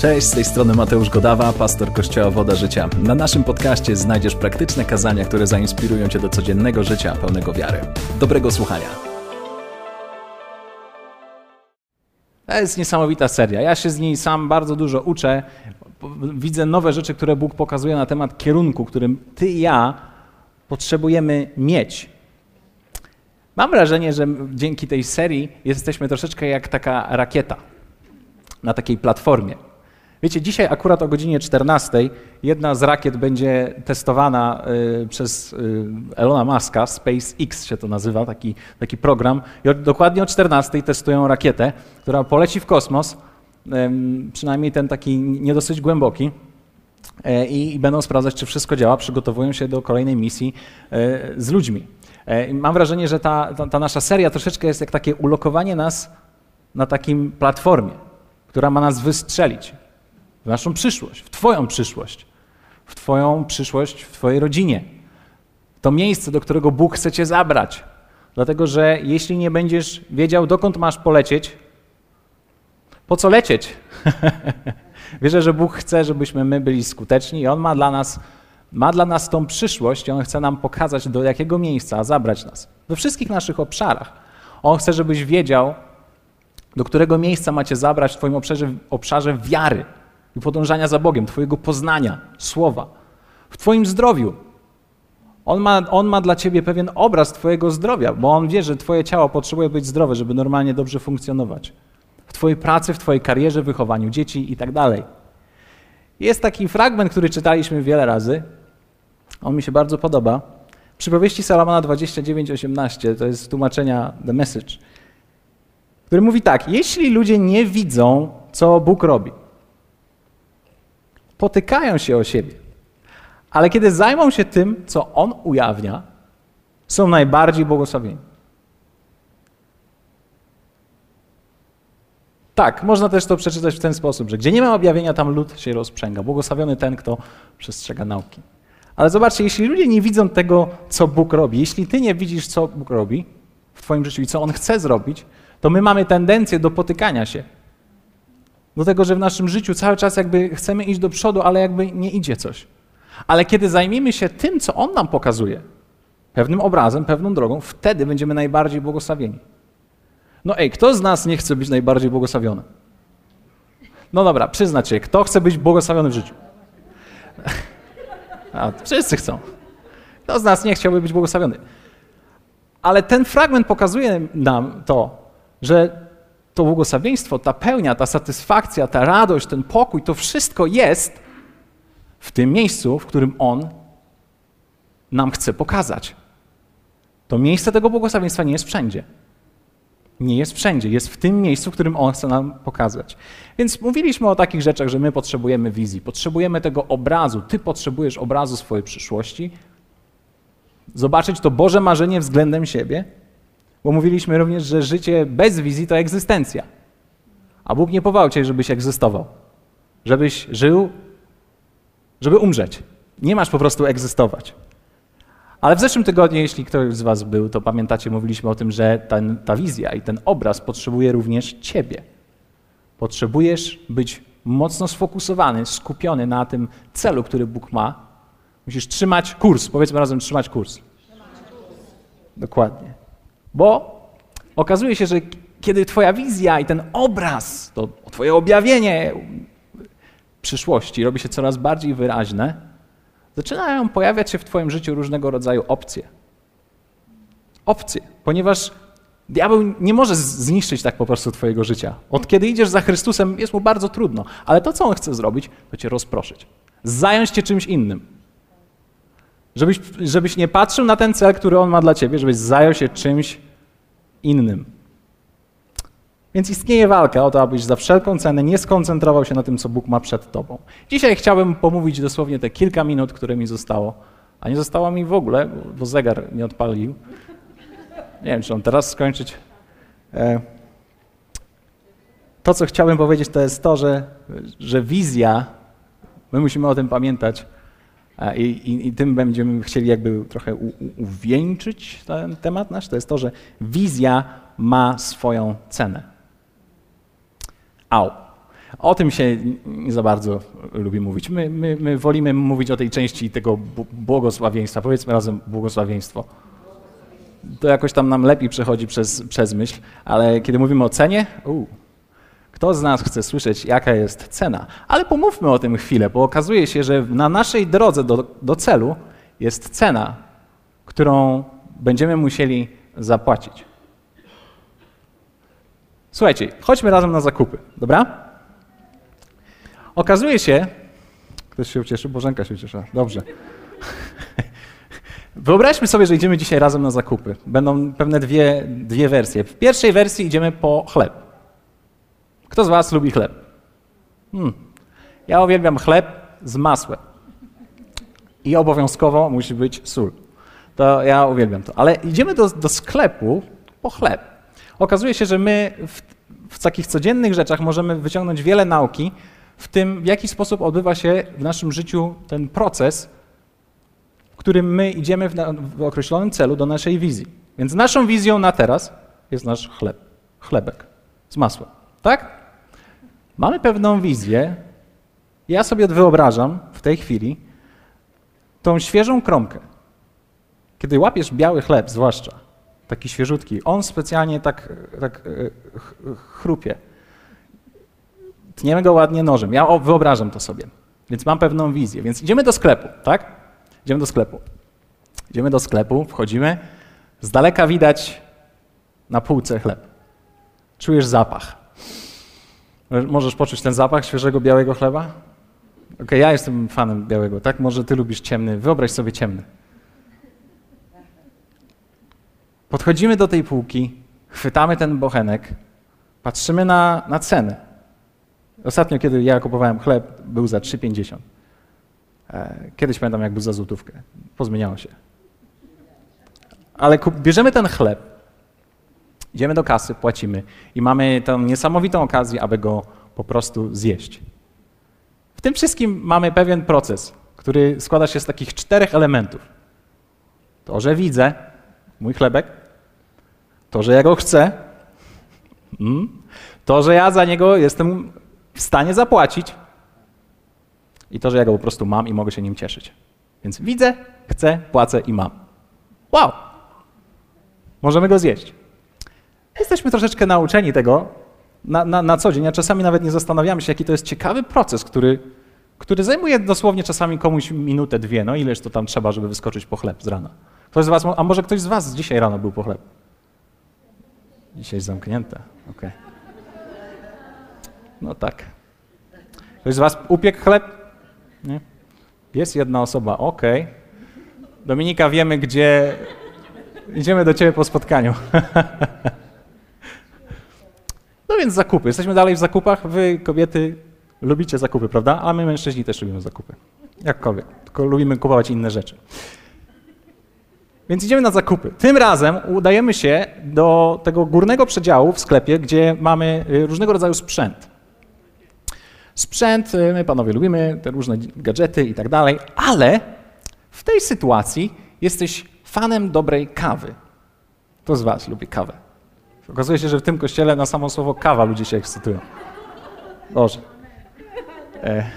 Cześć, z tej strony Mateusz Godawa, pastor Kościoła Woda Życia. Na naszym podcaście znajdziesz praktyczne kazania, które zainspirują Cię do codziennego życia pełnego wiary. Dobrego słuchania. To jest niesamowita seria. Ja się z niej sam bardzo dużo uczę. Widzę nowe rzeczy, które Bóg pokazuje na temat kierunku, którym Ty i ja potrzebujemy mieć. Mam wrażenie, że dzięki tej serii jesteśmy troszeczkę jak taka rakieta na takiej platformie. Wiecie, dzisiaj akurat o godzinie 14 jedna z rakiet będzie testowana y, przez y, Elona Muska, SpaceX się to nazywa, taki, taki program. I dokładnie o 14 testują rakietę, która poleci w kosmos, przynajmniej ten taki niedosyć głęboki. E, I, będą sprawdzać, czy wszystko działa, przygotowują się do kolejnej misji e, z ludźmi. E, mam wrażenie, że ta, ta, ta nasza seria troszeczkę jest jak takie ulokowanie nas na takim platformie, która ma nas wystrzelić w naszą przyszłość, w Twoją przyszłość, w Twoją przyszłość w Twojej rodzinie. To miejsce, do którego Bóg chce Cię zabrać. Dlatego, że jeśli nie będziesz wiedział, dokąd masz polecieć, po co lecieć? Wierzę, że Bóg chce, żebyśmy my byli skuteczni i On ma dla nas, ma dla nas tą przyszłość i On chce nam pokazać, do jakiego miejsca zabrać nas. We wszystkich naszych obszarach. On chce, żebyś wiedział, do którego miejsca macie zabrać w Twoim obszarze, obszarze wiary i podążania za Bogiem, Twojego poznania, słowa, w Twoim zdrowiu. On ma, on ma dla Ciebie pewien obraz Twojego zdrowia, bo On wie, że Twoje ciało potrzebuje być zdrowe, żeby normalnie dobrze funkcjonować. W Twojej pracy, w Twojej karierze, wychowaniu dzieci i tak dalej. Jest taki fragment, który czytaliśmy wiele razy. On mi się bardzo podoba. Przypowieści Salomona 29:18 to jest tłumaczenia The Message, który mówi tak: Jeśli ludzie nie widzą, co Bóg robi, potykają się o siebie. Ale kiedy zajmą się tym, co On ujawnia, są najbardziej błogosławieni. Tak, można też to przeczytać w ten sposób, że gdzie nie ma objawienia, tam lud się rozprzęga. Błogosławiony ten, kto przestrzega nauki. Ale zobaczcie, jeśli ludzie nie widzą tego, co Bóg robi, jeśli ty nie widzisz, co Bóg robi w twoim życiu i co On chce zrobić, to my mamy tendencję do potykania się do tego, że w naszym życiu cały czas jakby chcemy iść do przodu, ale jakby nie idzie coś. Ale kiedy zajmiemy się tym, co On nam pokazuje, pewnym obrazem, pewną drogą, wtedy będziemy najbardziej błogosławieni. No ej, kto z nas nie chce być najbardziej błogosławiony? No dobra, przyznać się, kto chce być błogosławiony w życiu? A, wszyscy chcą. Kto z nas nie chciałby być błogosławiony? Ale ten fragment pokazuje nam to, że to błogosławieństwo, ta pełnia, ta satysfakcja, ta radość, ten pokój, to wszystko jest w tym miejscu, w którym On nam chce pokazać. To miejsce tego błogosławieństwa nie jest wszędzie. Nie jest wszędzie, jest w tym miejscu, w którym On chce nam pokazać. Więc mówiliśmy o takich rzeczach, że my potrzebujemy wizji, potrzebujemy tego obrazu. Ty potrzebujesz obrazu swojej przyszłości, zobaczyć to Boże marzenie względem siebie bo mówiliśmy również, że życie bez wizji to egzystencja. A Bóg nie powołał cię, żebyś egzystował. Żebyś żył, żeby umrzeć. Nie masz po prostu egzystować. Ale w zeszłym tygodniu, jeśli ktoś z Was był, to pamiętacie, mówiliśmy o tym, że ten, ta wizja i ten obraz potrzebuje również Ciebie. Potrzebujesz być mocno sfokusowany, skupiony na tym celu, który Bóg ma. Musisz trzymać kurs. Powiedzmy razem, trzymać kurs. Dokładnie. Bo okazuje się, że kiedy Twoja wizja i ten obraz, to Twoje objawienie przyszłości robi się coraz bardziej wyraźne, zaczynają pojawiać się w Twoim życiu różnego rodzaju opcje. Opcje, ponieważ diabeł nie może zniszczyć tak po prostu Twojego życia. Od kiedy idziesz za Chrystusem, jest mu bardzo trudno, ale to, co on chce zrobić, to Cię rozproszyć. Zająć Cię czymś innym. Żebyś, żebyś nie patrzył na ten cel, który on ma dla ciebie, żebyś zajął się czymś innym. Więc istnieje walka o to, abyś za wszelką cenę nie skoncentrował się na tym, co Bóg ma przed tobą. Dzisiaj chciałbym pomówić dosłownie te kilka minut, które mi zostało. A nie zostało mi w ogóle, bo zegar nie odpalił. Nie wiem, czy on teraz skończyć. E, to, co chciałbym powiedzieć, to jest to, że, że wizja, my musimy o tym pamiętać, i, i, I, tym będziemy chcieli jakby trochę u, u, uwieńczyć ten temat nasz, to jest to, że wizja ma swoją cenę. Au. O tym się nie za bardzo lubi mówić. My, my, my wolimy mówić o tej części tego błogosławieństwa. Powiedzmy razem błogosławieństwo. To jakoś tam nam lepiej przechodzi przez, przez myśl, ale kiedy mówimy o cenie, uu, kto z nas chce słyszeć, jaka jest cena? Ale pomówmy o tym chwilę, bo okazuje się, że na naszej drodze do, do celu jest cena, którą będziemy musieli zapłacić. Słuchajcie, chodźmy razem na zakupy, dobra? Okazuje się, ktoś się ucieszy, Bożenka się ucieszyła, dobrze. Wyobraźmy sobie, że idziemy dzisiaj razem na zakupy. Będą pewne dwie, dwie wersje. W pierwszej wersji idziemy po chleb. Kto z Was lubi chleb? Hmm. Ja uwielbiam chleb z masłem. I obowiązkowo musi być sól. To ja uwielbiam to. Ale idziemy do, do sklepu po chleb. Okazuje się, że my w, w takich codziennych rzeczach możemy wyciągnąć wiele nauki, w tym w jaki sposób odbywa się w naszym życiu ten proces, w którym my idziemy w, w określonym celu do naszej wizji. Więc naszą wizją na teraz jest nasz chleb, chlebek z masłem. Tak? Mamy pewną wizję. Ja sobie wyobrażam w tej chwili tą świeżą kromkę. Kiedy łapiesz biały chleb, zwłaszcza, taki świeżutki, on specjalnie tak, tak e, chrupie. Tniemy go ładnie nożem. Ja wyobrażam to sobie. Więc mam pewną wizję. Więc idziemy do sklepu, tak? Idziemy do sklepu. Idziemy do sklepu, wchodzimy. Z daleka widać na półce chleb. Czujesz zapach. Możesz poczuć ten zapach świeżego białego chleba? Okej, okay, ja jestem fanem białego, tak? Może ty lubisz ciemny. Wyobraź sobie ciemny. Podchodzimy do tej półki, chwytamy ten bochenek, patrzymy na, na cenę. Ostatnio, kiedy ja kupowałem chleb, był za 3,50. E, kiedyś pamiętam, jak był za złotówkę. Pozmieniało się. Ale bierzemy ten chleb, idziemy do kasy, płacimy i mamy tę niesamowitą okazję, aby go po prostu zjeść. W tym wszystkim mamy pewien proces, który składa się z takich czterech elementów. To, że widzę mój chlebek, to, że ja go chcę, mm, to, że ja za niego jestem w stanie zapłacić i to, że ja go po prostu mam i mogę się nim cieszyć. Więc widzę, chcę, płacę i mam. Wow! Możemy go zjeść. Jesteśmy troszeczkę nauczeni tego na, na, na co dzień, a czasami nawet nie zastanawiamy się, jaki to jest ciekawy proces, który, który zajmuje dosłownie czasami komuś minutę, dwie. No ileż to tam trzeba, żeby wyskoczyć po chleb z rana. Ktoś z was, a może ktoś z was dzisiaj rano był po chleb? Dzisiaj zamknięte. Okay. No tak. Ktoś z Was upiekł chleb? Nie? Jest jedna osoba, ok. Dominika, wiemy, gdzie. Idziemy do Ciebie po spotkaniu. no więc zakupy. Jesteśmy dalej w zakupach. Wy, kobiety, lubicie zakupy, prawda? A my, mężczyźni, też lubimy zakupy. Jakkolwiek. Tylko lubimy kupować inne rzeczy. Więc idziemy na zakupy. Tym razem udajemy się do tego górnego przedziału w sklepie, gdzie mamy y, różnego rodzaju sprzęt. Sprzęt, y, my panowie lubimy te różne gadżety i tak dalej, ale w tej sytuacji jesteś fanem dobrej kawy. Kto z was lubi kawę? Okazuje się, że w tym kościele na samo słowo kawa ludzie się ekscytują. Boże. E,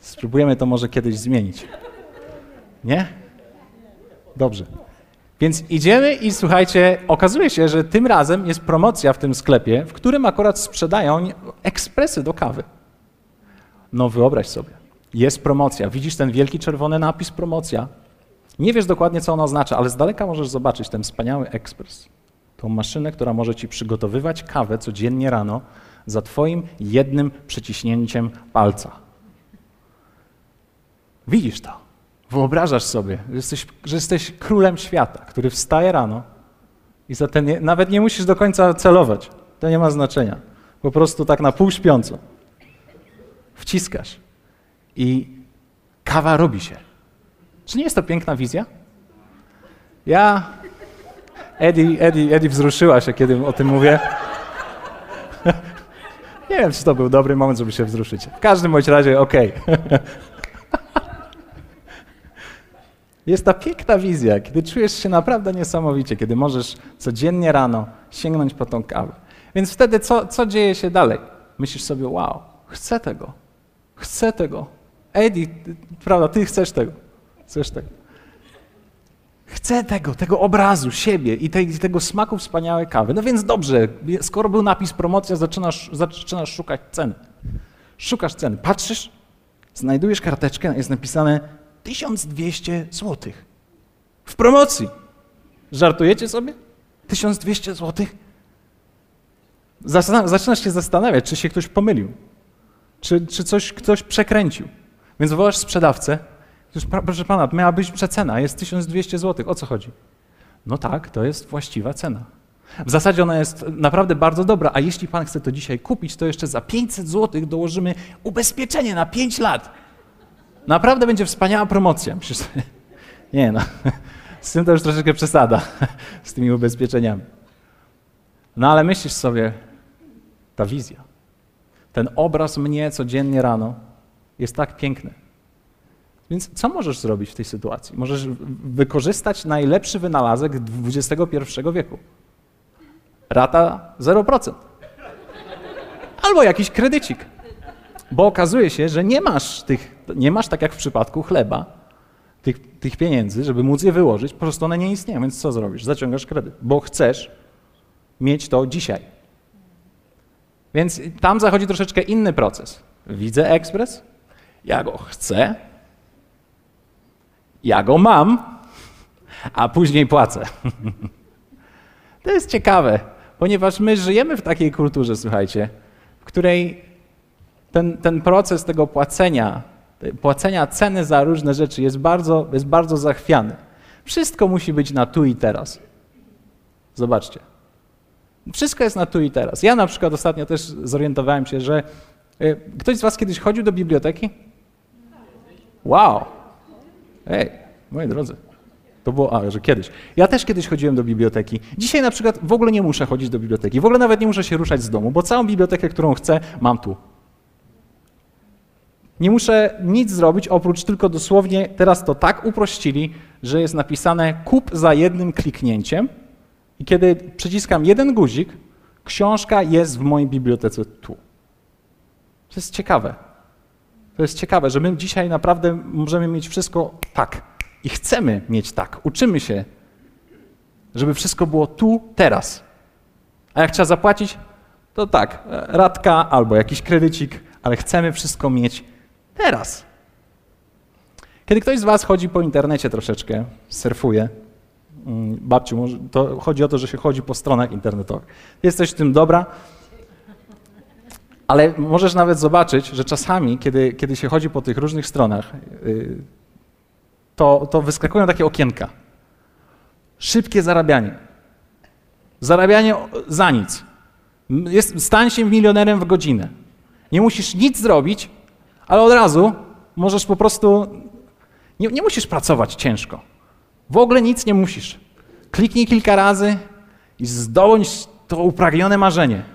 spróbujemy to może kiedyś zmienić. Nie? Dobrze. Więc idziemy i słuchajcie, okazuje się, że tym razem jest promocja w tym sklepie, w którym akurat sprzedają ekspresy do kawy. No wyobraź sobie, jest promocja. Widzisz ten wielki czerwony napis promocja. Nie wiesz dokładnie, co ono oznacza, ale z daleka możesz zobaczyć ten wspaniały ekspres. Tą maszynę, która może ci przygotowywać kawę codziennie rano za twoim jednym przyciśnięciem palca. Widzisz to. Wyobrażasz sobie, że jesteś, że jesteś królem świata, który wstaje rano i za ten, nawet nie musisz do końca celować. To nie ma znaczenia. Po prostu tak na pół śpiąco. Wciskasz i kawa robi się. Czy nie jest to piękna wizja? Ja. Eddie, Eddie, Eddie wzruszyła się, kiedy o tym mówię. nie wiem, czy to był dobry moment, żeby się wzruszyć. W każdym bądź razie, okej. Okay. Jest ta piękna wizja, kiedy czujesz się naprawdę niesamowicie, kiedy możesz codziennie rano sięgnąć po tą kawę. Więc wtedy co, co dzieje się dalej? myślisz sobie, wow, chcę tego, chcę tego. Eddie, prawda, ty chcesz tego, chcesz tego. Chcę tego, tego obrazu siebie i tej, tego smaku wspaniałej kawy. No więc dobrze, skoro był napis promocja, zaczynasz, zaczynasz szukać ceny. Szukasz ceny, patrzysz, znajdujesz karteczkę, jest napisane 1200 zł. W promocji. Żartujecie sobie? 1200 zł? Zaczynasz się zastanawiać, czy się ktoś pomylił, czy, czy coś ktoś przekręcił. Więc wołasz sprzedawcę, już, proszę pana, miała być przecena, jest 1200 zł. O co chodzi? No tak, to jest właściwa cena. W zasadzie ona jest naprawdę bardzo dobra, a jeśli pan chce to dzisiaj kupić, to jeszcze za 500 zł dołożymy ubezpieczenie na 5 lat. Naprawdę będzie wspaniała promocja. Nie no, z tym to już troszeczkę przesada, z tymi ubezpieczeniami. No ale myślisz sobie, ta wizja, ten obraz mnie codziennie rano jest tak piękny. Więc co możesz zrobić w tej sytuacji? Możesz wykorzystać najlepszy wynalazek XXI wieku. Rata 0%. Albo jakiś kredycik. Bo okazuje się, że nie masz tych, nie masz tak jak w przypadku chleba, tych, tych pieniędzy, żeby móc je wyłożyć, po prostu one nie istnieją, więc co zrobisz? Zaciągasz kredyt, bo chcesz mieć to dzisiaj. Więc tam zachodzi troszeczkę inny proces. Widzę ekspres, ja go chcę, ja go mam, a później płacę. To jest ciekawe, ponieważ my żyjemy w takiej kulturze, słuchajcie, w której ten, ten proces tego płacenia, płacenia ceny za różne rzeczy jest bardzo, jest bardzo zachwiany. Wszystko musi być na tu i teraz. Zobaczcie. Wszystko jest na tu i teraz. Ja na przykład ostatnio też zorientowałem się, że y, ktoś z Was kiedyś chodził do biblioteki? Wow! Ej, moi drodzy, to było, a, że kiedyś. Ja też kiedyś chodziłem do biblioteki. Dzisiaj na przykład w ogóle nie muszę chodzić do biblioteki. W ogóle nawet nie muszę się ruszać z domu, bo całą bibliotekę, którą chcę, mam tu. Nie muszę nic zrobić, oprócz tylko dosłownie, teraz to tak uprościli, że jest napisane kup za jednym kliknięciem i kiedy przyciskam jeden guzik, książka jest w mojej bibliotece tu. To jest ciekawe. To jest ciekawe, że my dzisiaj naprawdę możemy mieć wszystko tak i chcemy mieć tak. Uczymy się, żeby wszystko było tu, teraz. A jak trzeba zapłacić, to tak, radka albo jakiś kredycik, ale chcemy wszystko mieć teraz. Kiedy ktoś z Was chodzi po internecie troszeczkę, surfuje, mm, babciu, to chodzi o to, że się chodzi po stronach internetowych. Jesteś w tym dobra, ale możesz nawet zobaczyć, że czasami, kiedy, kiedy się chodzi po tych różnych stronach, y, to, to wyskakują takie okienka. Szybkie zarabianie. Zarabianie za nic. Jest, stań się milionerem w godzinę. Nie musisz nic zrobić, ale od razu możesz po prostu. Nie, nie musisz pracować ciężko. W ogóle nic nie musisz. Kliknij kilka razy i zdobądź to upragnione marzenie.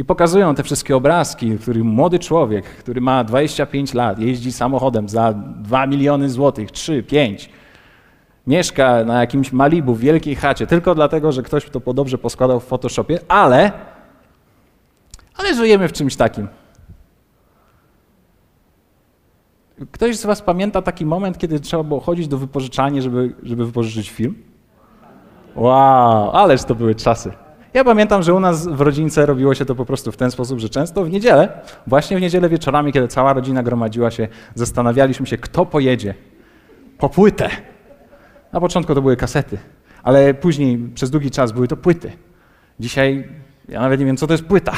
I pokazują te wszystkie obrazki, w których młody człowiek, który ma 25 lat, jeździ samochodem za 2 miliony złotych, 3, 5, mieszka na jakimś Malibu w wielkiej chacie, tylko dlatego, że ktoś to dobrze poskładał w Photoshopie, ale, ale żyjemy w czymś takim. Ktoś z Was pamięta taki moment, kiedy trzeba było chodzić do wypożyczalni, żeby, żeby wypożyczyć film? Wow, ależ to były czasy. Ja pamiętam, że u nas w rodzince robiło się to po prostu w ten sposób, że często w niedzielę, właśnie w niedzielę wieczorami, kiedy cała rodzina gromadziła się, zastanawialiśmy się, kto pojedzie po płytę. Na początku to były kasety, ale później przez długi czas były to płyty. Dzisiaj ja nawet nie wiem, co to jest płyta.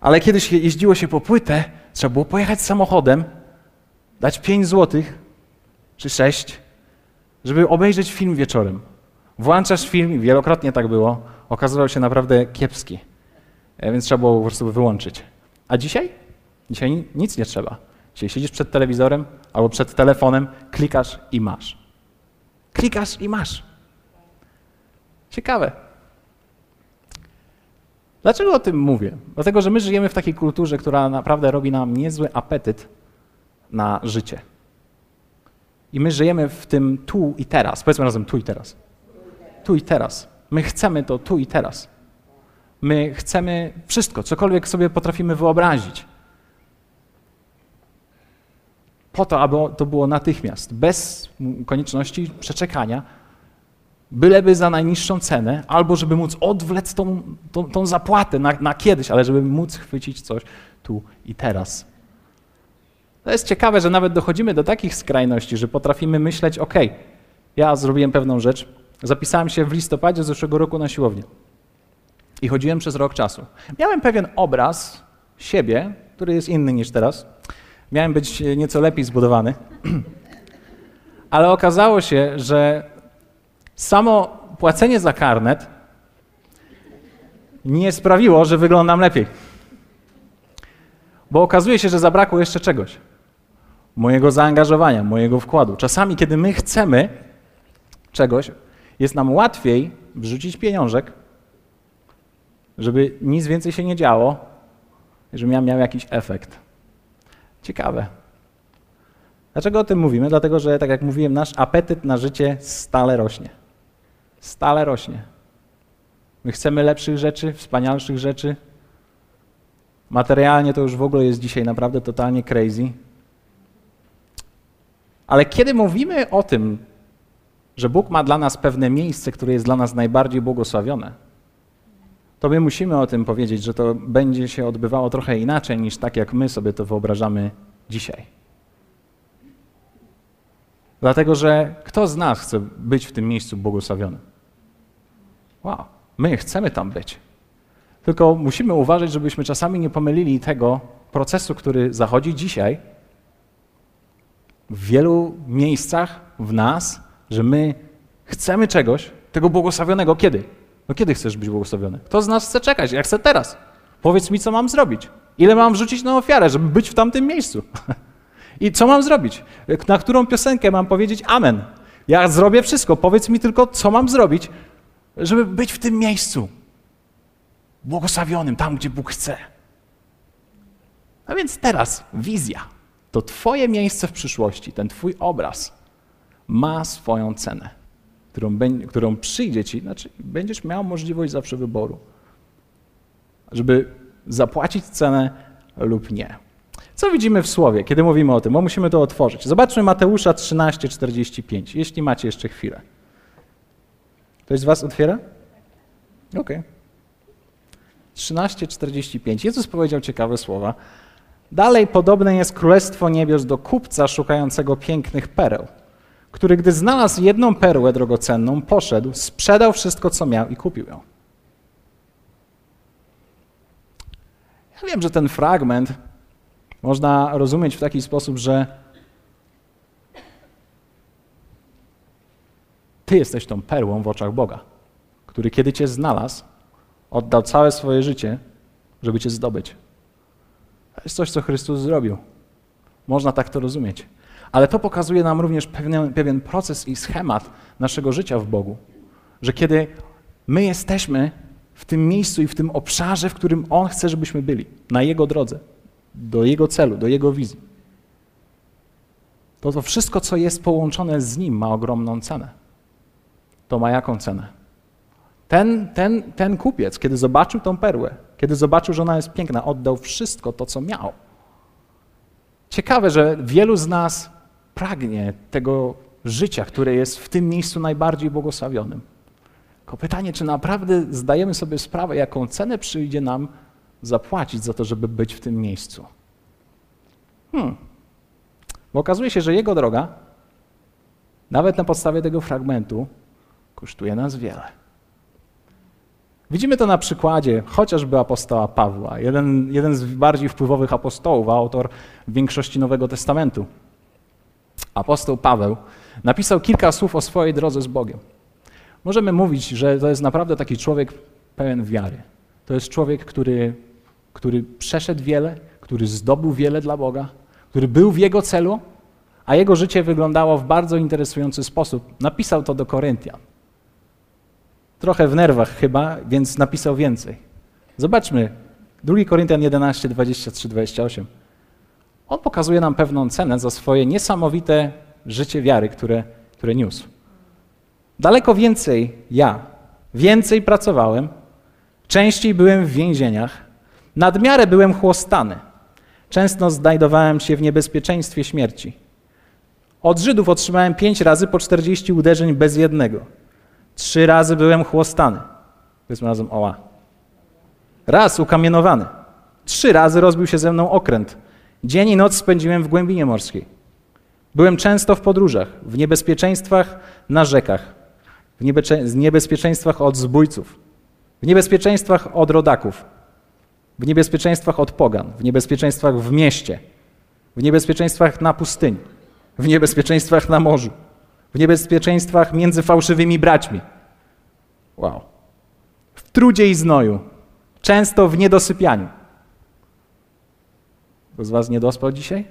Ale kiedyś jeździło się po płytę, trzeba było pojechać samochodem, dać 5 złotych czy 6, żeby obejrzeć film wieczorem. Włączasz film, wielokrotnie tak było, okazywał się naprawdę kiepski, e, więc trzeba było po prostu wyłączyć. A dzisiaj? Dzisiaj nic nie trzeba. Dzisiaj siedzisz przed telewizorem albo przed telefonem, klikasz i masz. Klikasz i masz. Ciekawe. Dlaczego o tym mówię? Dlatego, że my żyjemy w takiej kulturze, która naprawdę robi nam niezły apetyt na życie. I my żyjemy w tym tu i teraz. Powiedzmy razem tu i teraz. Tu i teraz. My chcemy to tu i teraz. My chcemy wszystko, cokolwiek sobie potrafimy wyobrazić. Po to, aby to było natychmiast, bez konieczności przeczekania, byleby za najniższą cenę, albo żeby móc odwlec tą, tą, tą zapłatę na, na kiedyś, ale żeby móc chwycić coś tu i teraz. To jest ciekawe, że nawet dochodzimy do takich skrajności, że potrafimy myśleć: OK, ja zrobiłem pewną rzecz, zapisałem się w listopadzie zeszłego roku na siłownię i chodziłem przez rok czasu. Miałem pewien obraz siebie, który jest inny niż teraz. Miałem być nieco lepiej zbudowany, ale okazało się, że samo płacenie za karnet nie sprawiło, że wyglądam lepiej. Bo okazuje się, że zabrakło jeszcze czegoś. Mojego zaangażowania, mojego wkładu. Czasami, kiedy my chcemy czegoś, jest nam łatwiej wrzucić pieniążek, żeby nic więcej się nie działo, żeby miał, miał jakiś efekt. Ciekawe. Dlaczego o tym mówimy? Dlatego, że tak jak mówiłem, nasz apetyt na życie stale rośnie. Stale rośnie. My chcemy lepszych rzeczy, wspanialszych rzeczy. Materialnie to już w ogóle jest dzisiaj naprawdę totalnie crazy. Ale kiedy mówimy o tym, że Bóg ma dla nas pewne miejsce, które jest dla nas najbardziej błogosławione, to my musimy o tym powiedzieć, że to będzie się odbywało trochę inaczej niż tak, jak my sobie to wyobrażamy dzisiaj. Dlatego, że kto z nas chce być w tym miejscu błogosławionym? Wow, my chcemy tam być. Tylko musimy uważać, żebyśmy czasami nie pomylili tego procesu, który zachodzi dzisiaj w wielu miejscach w nas, że my chcemy czegoś, tego błogosławionego. Kiedy? No kiedy chcesz być błogosławiony? Kto z nas chce czekać? Ja chcę teraz. Powiedz mi, co mam zrobić. Ile mam wrzucić na ofiarę, żeby być w tamtym miejscu? I co mam zrobić? Na którą piosenkę mam powiedzieć amen? Ja zrobię wszystko. Powiedz mi tylko, co mam zrobić, żeby być w tym miejscu. Błogosławionym, tam, gdzie Bóg chce. A więc teraz wizja. To Twoje miejsce w przyszłości, ten Twój obraz ma swoją cenę, którą, którą przyjdzie Ci, znaczy będziesz miał możliwość zawsze wyboru, żeby zapłacić cenę lub nie. Co widzimy w słowie, kiedy mówimy o tym? Bo musimy to otworzyć. Zobaczmy Mateusza 13:45, jeśli macie jeszcze chwilę. Ktoś z Was otwiera? Okej. Okay. 13:45. Jezus powiedział ciekawe słowa. Dalej podobne jest królestwo niebios do kupca szukającego pięknych pereł, który gdy znalazł jedną perłę drogocenną, poszedł, sprzedał wszystko, co miał i kupił ją. Ja wiem, że ten fragment można rozumieć w taki sposób, że Ty jesteś tą perłą w oczach Boga, który kiedy Cię znalazł, oddał całe swoje życie, żeby Cię zdobyć. To jest coś, co Chrystus zrobił. Można tak to rozumieć. Ale to pokazuje nam również pewien, pewien proces i schemat naszego życia w Bogu. Że kiedy my jesteśmy w tym miejscu i w tym obszarze, w którym On chce, żebyśmy byli, na Jego drodze, do Jego celu, do Jego wizji, to to wszystko, co jest połączone z Nim, ma ogromną cenę. To ma jaką cenę? Ten, ten, ten kupiec, kiedy zobaczył tą perłę, kiedy zobaczył, że ona jest piękna, oddał wszystko to, co miał. Ciekawe, że wielu z nas pragnie tego życia, które jest w tym miejscu najbardziej błogosławionym. Tylko pytanie, czy naprawdę zdajemy sobie sprawę, jaką cenę przyjdzie nam zapłacić za to, żeby być w tym miejscu. Hmm. Bo okazuje się, że jego droga, nawet na podstawie tego fragmentu, kosztuje nas wiele. Widzimy to na przykładzie chociażby apostoła Pawła, jeden, jeden z bardziej wpływowych apostołów, autor większości Nowego Testamentu. Apostoł Paweł napisał kilka słów o swojej drodze z Bogiem. Możemy mówić, że to jest naprawdę taki człowiek pełen wiary. To jest człowiek, który, który przeszedł wiele, który zdobył wiele dla Boga, który był w Jego celu, a jego życie wyglądało w bardzo interesujący sposób. Napisał to do Koryntian. Trochę w nerwach chyba, więc napisał więcej. Zobaczmy, 2 Koryntian 11, 23, 28. On pokazuje nam pewną cenę za swoje niesamowite życie wiary, które, które niósł. Daleko więcej ja, więcej pracowałem, Częściej byłem w więzieniach. Nadmiarę byłem chłostany. Często znajdowałem się w niebezpieczeństwie śmierci. Od Żydów otrzymałem pięć razy po 40 uderzeń bez jednego. Trzy razy byłem chłostany. Powiedzmy razem oła. Raz ukamienowany. Trzy razy rozbił się ze mną okręt. Dzień i noc spędziłem w głębinie morskiej. Byłem często w podróżach, w niebezpieczeństwach na rzekach, w niebe- niebezpieczeństwach od zbójców, w niebezpieczeństwach od rodaków, w niebezpieczeństwach od pogan, w niebezpieczeństwach w mieście, w niebezpieczeństwach na pustyni, w niebezpieczeństwach na morzu, w niebezpieczeństwach między fałszywymi braćmi. Wow. W trudzie i znoju, często w niedosypianiu. Kto z Was nie dospał dzisiaj?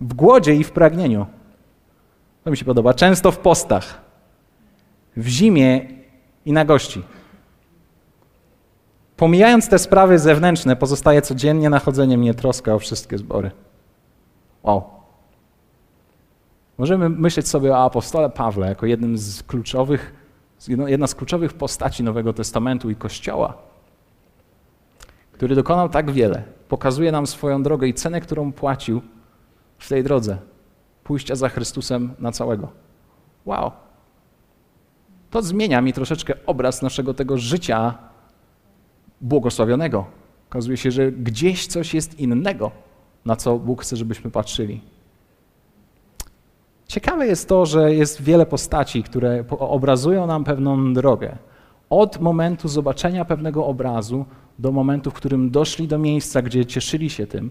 W głodzie i w pragnieniu. To mi się podoba. Często w postach, w zimie i na gości. Pomijając te sprawy zewnętrzne, pozostaje codziennie nachodzenie mnie troska o wszystkie zbory. Wow. Możemy myśleć sobie o apostole Pawle jako jednym z kluczowych, jedna z kluczowych postaci Nowego Testamentu i Kościoła, który dokonał tak wiele. Pokazuje nam swoją drogę i cenę, którą płacił w tej drodze pójścia za Chrystusem na całego. Wow. To zmienia mi troszeczkę obraz naszego tego życia błogosławionego. Okazuje się, że gdzieś coś jest innego, na co Bóg chce, żebyśmy patrzyli. Ciekawe jest to, że jest wiele postaci, które obrazują nam pewną drogę. Od momentu zobaczenia pewnego obrazu do momentu, w którym doszli do miejsca, gdzie cieszyli się tym,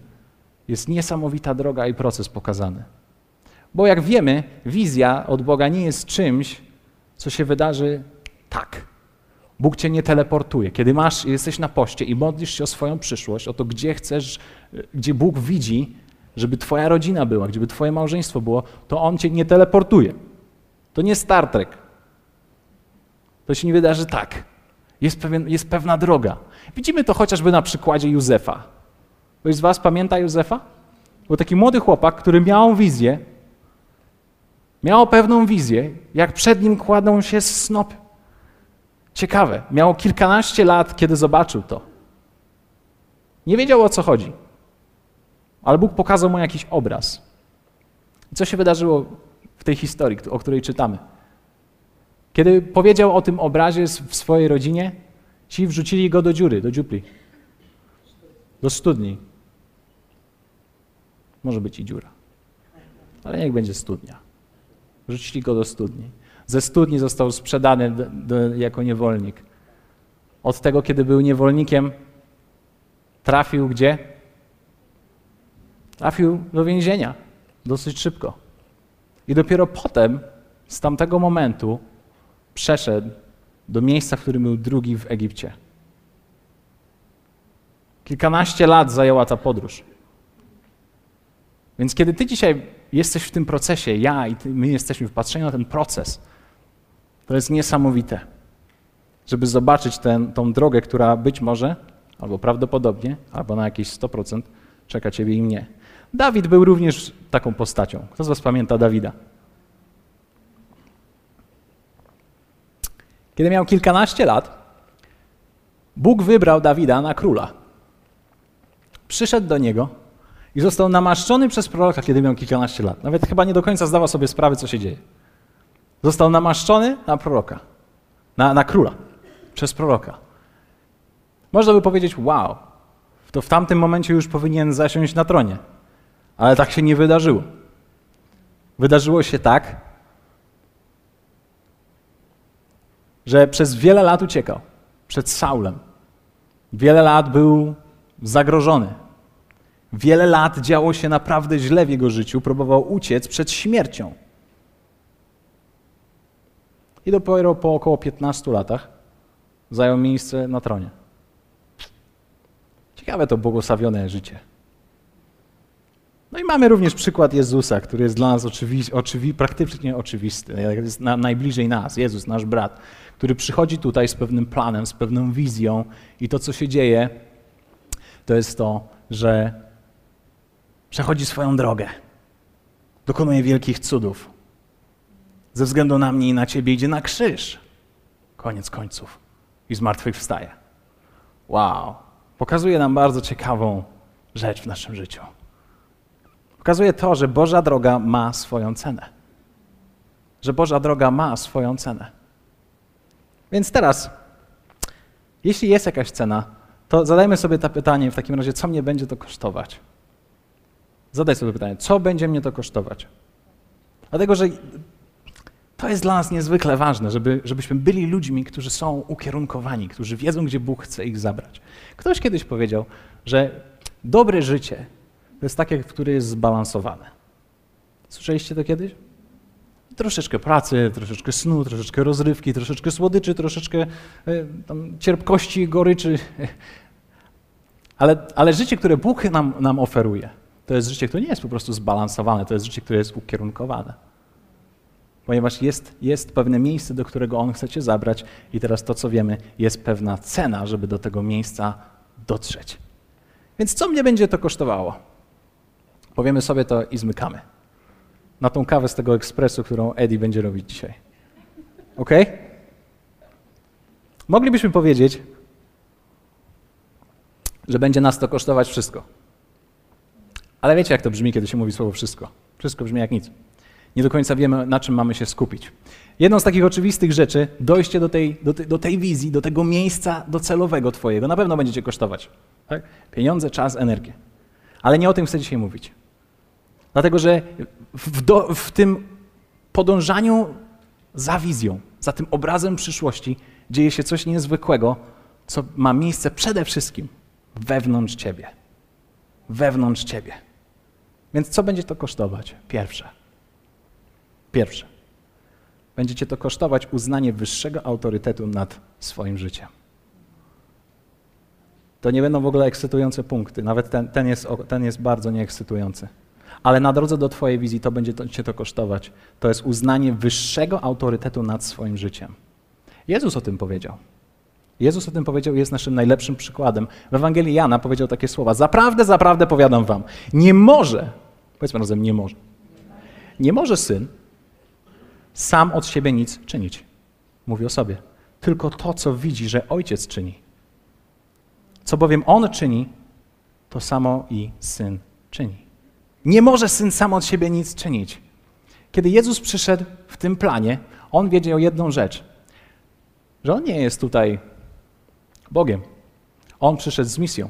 jest niesamowita droga i proces pokazany. Bo jak wiemy, wizja od Boga nie jest czymś, co się wydarzy tak. Bóg cię nie teleportuje. Kiedy masz, jesteś na poście i modlisz się o swoją przyszłość, o to, gdzie chcesz, gdzie Bóg widzi, żeby twoja rodzina była, gdzie by twoje małżeństwo było, to On cię nie teleportuje. To nie Star Trek. To się nie wydarzy tak. Jest, pewien, jest pewna droga. Widzimy to chociażby na przykładzie Józefa. Ktoś z was pamięta Józefa? Był taki młody chłopak, który miał wizję, miał pewną wizję, jak przed nim kładą się snopy. Ciekawe, miał kilkanaście lat, kiedy zobaczył to. Nie wiedział o co chodzi, ale Bóg pokazał mu jakiś obraz. I co się wydarzyło w tej historii, o której czytamy? Kiedy powiedział o tym obrazie w swojej rodzinie, ci wrzucili go do dziury, do dziupli, do studni. Może być i dziura, ale niech będzie studnia. Wrzucili go do studni. Ze studni został sprzedany do, do, jako niewolnik. Od tego, kiedy był niewolnikiem, trafił gdzie? Trafił do więzienia dosyć szybko. I dopiero potem, z tamtego momentu, przeszedł do miejsca, w którym był drugi w Egipcie. Kilkanaście lat zajęła ta podróż. Więc kiedy ty dzisiaj jesteś w tym procesie, ja i ty, my jesteśmy wpatrzeni na ten proces, to jest niesamowite, żeby zobaczyć tą drogę, która być może, albo prawdopodobnie, albo na jakieś 100% czeka ciebie i mnie. Dawid był również taką postacią. Kto z was pamięta Dawida? Kiedy miał kilkanaście lat, Bóg wybrał Dawida na króla. Przyszedł do niego i został namaszczony przez proroka, kiedy miał kilkanaście lat. Nawet chyba nie do końca zdawał sobie sprawy, co się dzieje. Został namaszczony na proroka, na, na króla, przez proroka. Można by powiedzieć, wow, to w tamtym momencie już powinien zasiąść na tronie. Ale tak się nie wydarzyło. Wydarzyło się tak, że przez wiele lat uciekał przed Saulem. Wiele lat był zagrożony. Wiele lat działo się naprawdę źle w jego życiu, próbował uciec przed śmiercią. I dopiero po około 15 latach zajął miejsce na tronie. Ciekawe to błogosławione życie. No i mamy również przykład Jezusa, który jest dla nas oczywi, oczywi, praktycznie oczywisty, jest na, najbliżej nas, Jezus, nasz brat, który przychodzi tutaj z pewnym planem, z pewną wizją i to, co się dzieje, to jest to, że przechodzi swoją drogę, dokonuje wielkich cudów. Ze względu na mnie i na ciebie idzie na krzyż. Koniec końców. i zmartwychwstaje. Wow. Pokazuje nam bardzo ciekawą rzecz w naszym życiu. Pokazuje to, że Boża droga ma swoją cenę. Że Boża droga ma swoją cenę. Więc teraz, jeśli jest jakaś cena, to zadajmy sobie to pytanie w takim razie, co mnie będzie to kosztować? Zadaj sobie pytanie, co będzie mnie to kosztować? Dlatego, że to jest dla nas niezwykle ważne, żeby, żebyśmy byli ludźmi, którzy są ukierunkowani, którzy wiedzą, gdzie Bóg chce ich zabrać. Ktoś kiedyś powiedział, że dobre życie to jest takie, które jest zbalansowane. Słyszeliście to kiedyś? Troszeczkę pracy, troszeczkę snu, troszeczkę rozrywki, troszeczkę słodyczy, troszeczkę e, tam, cierpkości, goryczy. Ale, ale życie, które Bóg nam, nam oferuje, to jest życie, które nie jest po prostu zbalansowane, to jest życie, które jest ukierunkowane. Ponieważ jest, jest pewne miejsce, do którego On chce cię zabrać i teraz to, co wiemy, jest pewna cena, żeby do tego miejsca dotrzeć. Więc co mnie będzie to kosztowało? Powiemy sobie to i zmykamy. Na tą kawę z tego ekspresu, którą Eddie będzie robić dzisiaj. Ok? Moglibyśmy powiedzieć, że będzie nas to kosztować wszystko. Ale wiecie, jak to brzmi, kiedy się mówi słowo wszystko? Wszystko brzmi jak nic. Nie do końca wiemy, na czym mamy się skupić. Jedną z takich oczywistych rzeczy, dojście do tej, do, tej, do tej wizji, do tego miejsca docelowego Twojego, na pewno będziecie kosztować. Tak? Pieniądze, czas, energię. Ale nie o tym chcę dzisiaj mówić. Dlatego, że w, do, w tym podążaniu za wizją, za tym obrazem przyszłości, dzieje się coś niezwykłego, co ma miejsce przede wszystkim wewnątrz Ciebie. Wewnątrz Ciebie. Więc co będzie to kosztować? Pierwsze. Pierwsze. Będzie Cię to kosztować uznanie wyższego autorytetu nad swoim życiem. To nie będą w ogóle ekscytujące punkty. Nawet ten, ten, jest, ten jest bardzo nieekscytujący. Ale na drodze do Twojej wizji to będzie to, Cię to kosztować. To jest uznanie wyższego autorytetu nad swoim życiem. Jezus o tym powiedział. Jezus o tym powiedział jest naszym najlepszym przykładem. W Ewangelii Jana powiedział takie słowa: Zaprawdę, zaprawdę powiadam wam, nie może, powiedzmy razem, nie może. Nie może syn sam od siebie nic czynić. Mówi o sobie. Tylko to, co widzi, że ojciec czyni. Co bowiem on czyni, to samo i syn czyni. Nie może syn sam od siebie nic czynić. Kiedy Jezus przyszedł w tym planie, on wiedział jedną rzecz: że on nie jest tutaj Bogiem. On przyszedł z misją.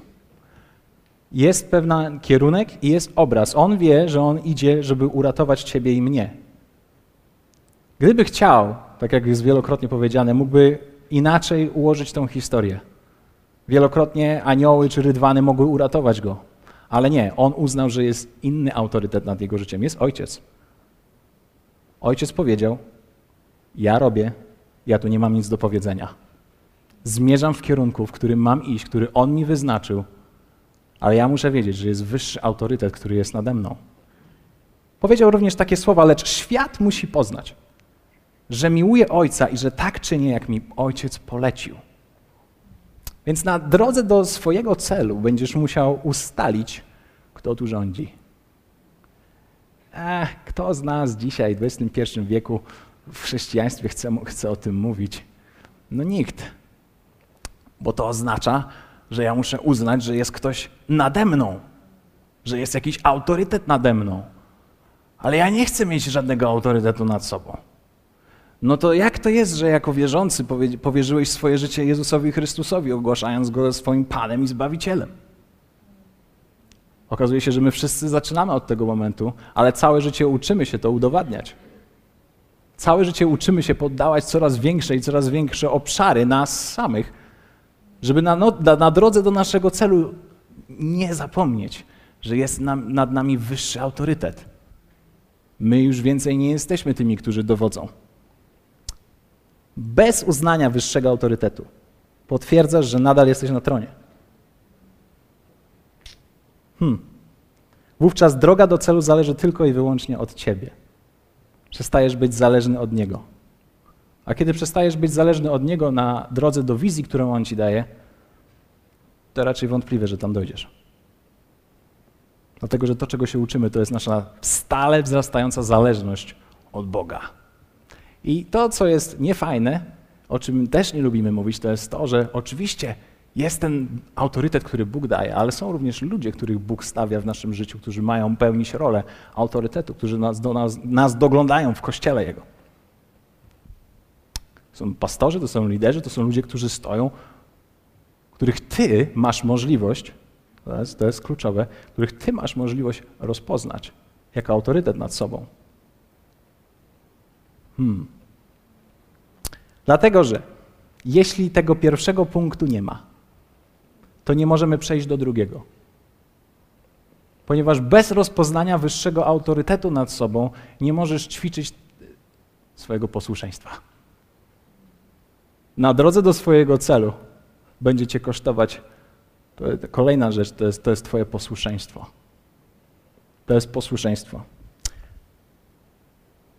Jest pewien kierunek i jest obraz. On wie, że on idzie, żeby uratować ciebie i mnie. Gdyby chciał, tak jak jest wielokrotnie powiedziane, mógłby inaczej ułożyć tą historię. Wielokrotnie anioły czy rydwany mogły uratować go, ale nie, on uznał, że jest inny autorytet nad jego życiem. Jest ojciec. Ojciec powiedział: Ja robię, ja tu nie mam nic do powiedzenia. Zmierzam w kierunku, w którym mam iść, który on mi wyznaczył, ale ja muszę wiedzieć, że jest wyższy autorytet, który jest nade mną. Powiedział również takie słowa, lecz świat musi poznać, że miłuję Ojca i że tak czynię, jak mi Ojciec polecił. Więc na drodze do swojego celu będziesz musiał ustalić, kto tu rządzi. Kto z nas dzisiaj, w XXI wieku, w chrześcijaństwie chce, chce o tym mówić? No nikt. Bo to oznacza, że ja muszę uznać, że jest ktoś nade mną, że jest jakiś autorytet nade mną. Ale ja nie chcę mieć żadnego autorytetu nad sobą. No to jak to jest, że jako wierzący powierzyłeś swoje życie Jezusowi Chrystusowi, ogłaszając Go swoim Panem i Zbawicielem? Okazuje się, że my wszyscy zaczynamy od tego momentu, ale całe życie uczymy się to udowadniać. Całe życie uczymy się poddawać coraz większe i coraz większe obszary nas samych, żeby na, no, na, drodze do naszego celu nie zapomnieć, że jest nam, nad nami wyższy autorytet. My już więcej nie jesteśmy tymi, którzy dowodzą bez uznania wyższego autorytetu, potwierdzasz, że nadal jesteś na tronie. Hmm. Wówczas droga do celu zależy tylko i wyłącznie od ciebie. Przestajesz być zależny od Niego. A kiedy przestajesz być zależny od Niego na drodze do wizji, którą On ci daje, to raczej wątpliwe, że tam dojdziesz. Dlatego, że to, czego się uczymy, to jest nasza stale wzrastająca zależność od Boga. I to, co jest niefajne, o czym też nie lubimy mówić, to jest to, że oczywiście jest ten autorytet, który Bóg daje, ale są również ludzie, których Bóg stawia w naszym życiu, którzy mają pełnić rolę autorytetu, którzy nas, do nas, nas doglądają w kościele Jego. Są pastorzy, to są liderzy, to są ludzie, którzy stoją, których Ty masz możliwość, to jest, to jest kluczowe, których Ty masz możliwość rozpoznać jako autorytet nad sobą. Hmm. Dlatego, że jeśli tego pierwszego punktu nie ma, to nie możemy przejść do drugiego. Ponieważ bez rozpoznania wyższego autorytetu nad sobą nie możesz ćwiczyć swojego posłuszeństwa. Na drodze do swojego celu będzie cię kosztować. To kolejna rzecz to jest, to jest Twoje posłuszeństwo. To jest posłuszeństwo.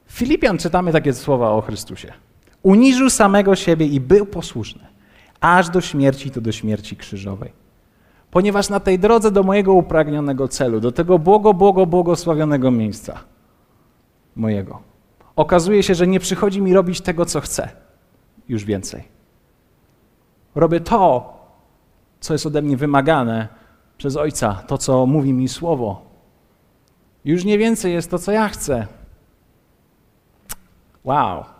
W Filipian czytamy takie słowa o Chrystusie. Uniżył samego siebie i był posłuszny, aż do śmierci, to do śmierci krzyżowej. Ponieważ na tej drodze do mojego upragnionego celu, do tego błogo, błogo, błogosławionego miejsca mojego, okazuje się, że nie przychodzi mi robić tego, co chcę. Już więcej. Robię to, co jest ode mnie wymagane przez Ojca, to, co mówi mi Słowo. Już nie więcej jest to, co ja chcę. Wow.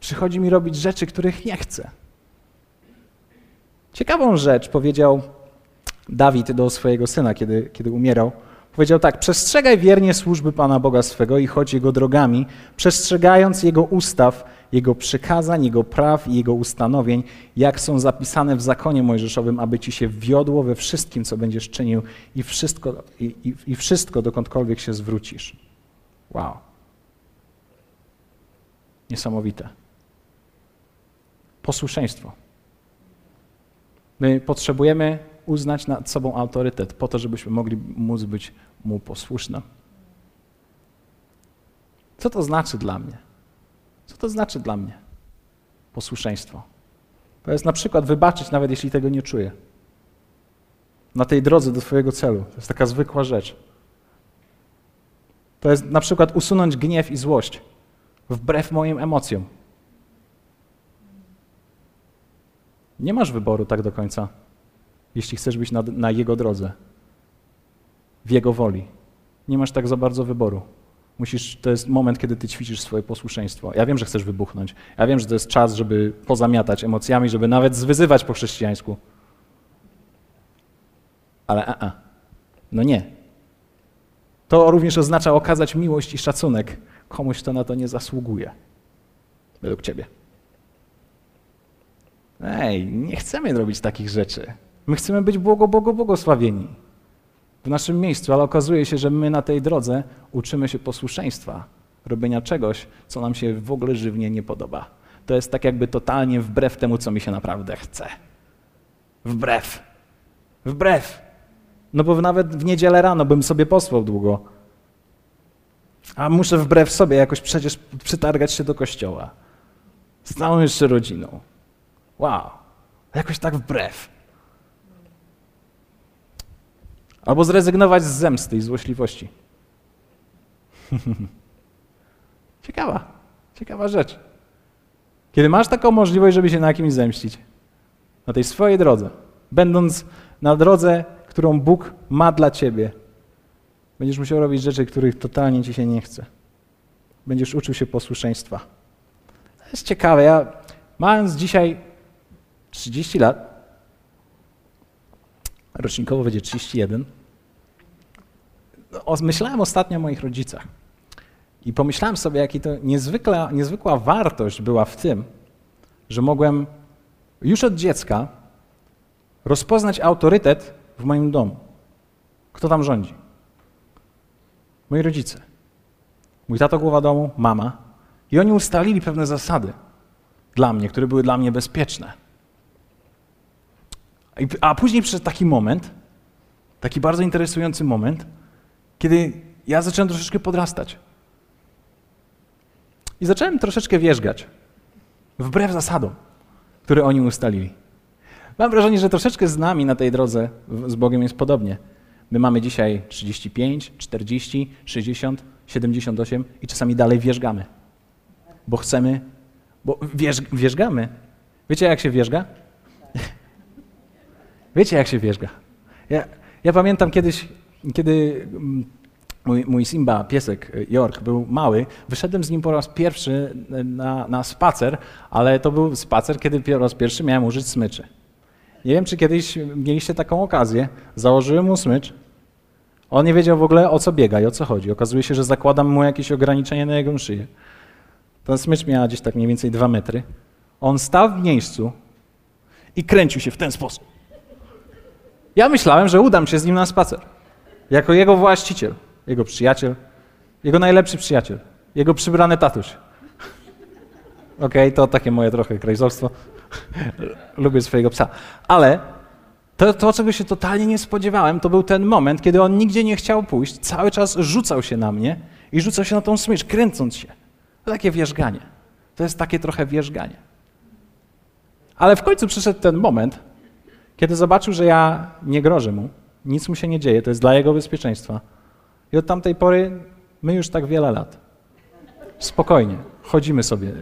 Przychodzi mi robić rzeczy, których nie chcę. Ciekawą rzecz powiedział Dawid do swojego syna, kiedy, kiedy umierał. Powiedział tak: Przestrzegaj wiernie służby Pana Boga swego i chodź Jego drogami, przestrzegając Jego ustaw, Jego przykazań, Jego praw i Jego ustanowień, jak są zapisane w zakonie mojżeszowym, aby Ci się wiodło we wszystkim, co będziesz czynił i wszystko, i, i, i wszystko dokądkolwiek się zwrócisz. Wow. Niesamowite. Posłuszeństwo. My potrzebujemy uznać nad sobą autorytet po to, żebyśmy mogli móc być mu posłusznym. Co to znaczy dla mnie? Co to znaczy dla mnie? Posłuszeństwo. To jest na przykład wybaczyć, nawet jeśli tego nie czuję. Na tej drodze do Twojego celu. To jest taka zwykła rzecz. To jest na przykład usunąć gniew i złość wbrew moim emocjom. Nie masz wyboru tak do końca, jeśli chcesz być na, na Jego drodze, w Jego woli. Nie masz tak za bardzo wyboru. Musisz, to jest moment, kiedy ty ćwiczysz swoje posłuszeństwo. Ja wiem, że chcesz wybuchnąć. Ja wiem, że to jest czas, żeby pozamiatać emocjami, żeby nawet zwyzywać po chrześcijańsku. Ale a, a. No nie. To również oznacza okazać miłość i szacunek komuś, kto na to nie zasługuje. Według ciebie. Ej, nie chcemy robić takich rzeczy. My chcemy być błogo, błogo, błogosławieni w naszym miejscu, ale okazuje się, że my na tej drodze uczymy się posłuszeństwa, robienia czegoś, co nam się w ogóle żywnie nie podoba. To jest tak jakby totalnie wbrew temu, co mi się naprawdę chce. Wbrew. Wbrew. No bo nawet w niedzielę rano bym sobie posłał długo. A muszę wbrew sobie jakoś przecież przytargać się do kościoła. Z całą jeszcze rodziną. Wow. Jakoś tak wbrew. Albo zrezygnować z zemsty i złośliwości. ciekawa, ciekawa rzecz. Kiedy masz taką możliwość, żeby się na kimś zemścić, na tej swojej drodze, będąc na drodze, którą Bóg ma dla ciebie, będziesz musiał robić rzeczy, których totalnie ci się nie chce. Będziesz uczył się posłuszeństwa. To jest ciekawe. Ja, mając dzisiaj 30 lat, rocznikowo będzie 31. Myślałem ostatnio o moich rodzicach. I pomyślałem sobie, jaka to niezwykła, niezwykła wartość była w tym, że mogłem już od dziecka rozpoznać autorytet w moim domu. Kto tam rządzi? Moi rodzice. Mój tato głowa domu, mama. I oni ustalili pewne zasady dla mnie, które były dla mnie bezpieczne. A później przyszedł taki moment, taki bardzo interesujący moment, kiedy ja zacząłem troszeczkę podrastać. I zacząłem troszeczkę wierzgać, wbrew zasadom, które oni ustalili. Mam wrażenie, że troszeczkę z nami na tej drodze z Bogiem jest podobnie. My mamy dzisiaj 35, 40, 60, 78 i czasami dalej wierzgamy, bo chcemy Bo wierz, wierzgamy. Wiecie, jak się wierzga? Wiecie, jak się wierzga? Ja, ja pamiętam kiedyś, kiedy mm, mój, mój Simba, piesek York, był mały, wyszedłem z nim po raz pierwszy na, na spacer, ale to był spacer, kiedy po raz pierwszy miałem użyć smyczy. Nie wiem, czy kiedyś mieliście taką okazję. Założyłem mu smycz. On nie wiedział w ogóle o co biega i o co chodzi. Okazuje się, że zakładam mu jakieś ograniczenie na jego szyję. Ten smycz miała gdzieś tak mniej więcej dwa metry. On stał w miejscu i kręcił się w ten sposób. Ja myślałem, że udam się z nim na spacer. Jako jego właściciel, jego przyjaciel, jego najlepszy przyjaciel, jego przybrany tatuś. Okej, okay, to takie moje trochę krajzowstwo. Lubię swojego psa. Ale to, to, czego się totalnie nie spodziewałem, to był ten moment, kiedy on nigdzie nie chciał pójść, cały czas rzucał się na mnie i rzucał się na tą smycz, kręcąc się. To takie wierzganie. To jest takie trochę wierzganie. Ale w końcu przyszedł ten moment, kiedy zobaczył, że ja nie grożę mu, nic mu się nie dzieje, to jest dla jego bezpieczeństwa. I od tamtej pory my już tak wiele lat. Spokojnie, chodzimy sobie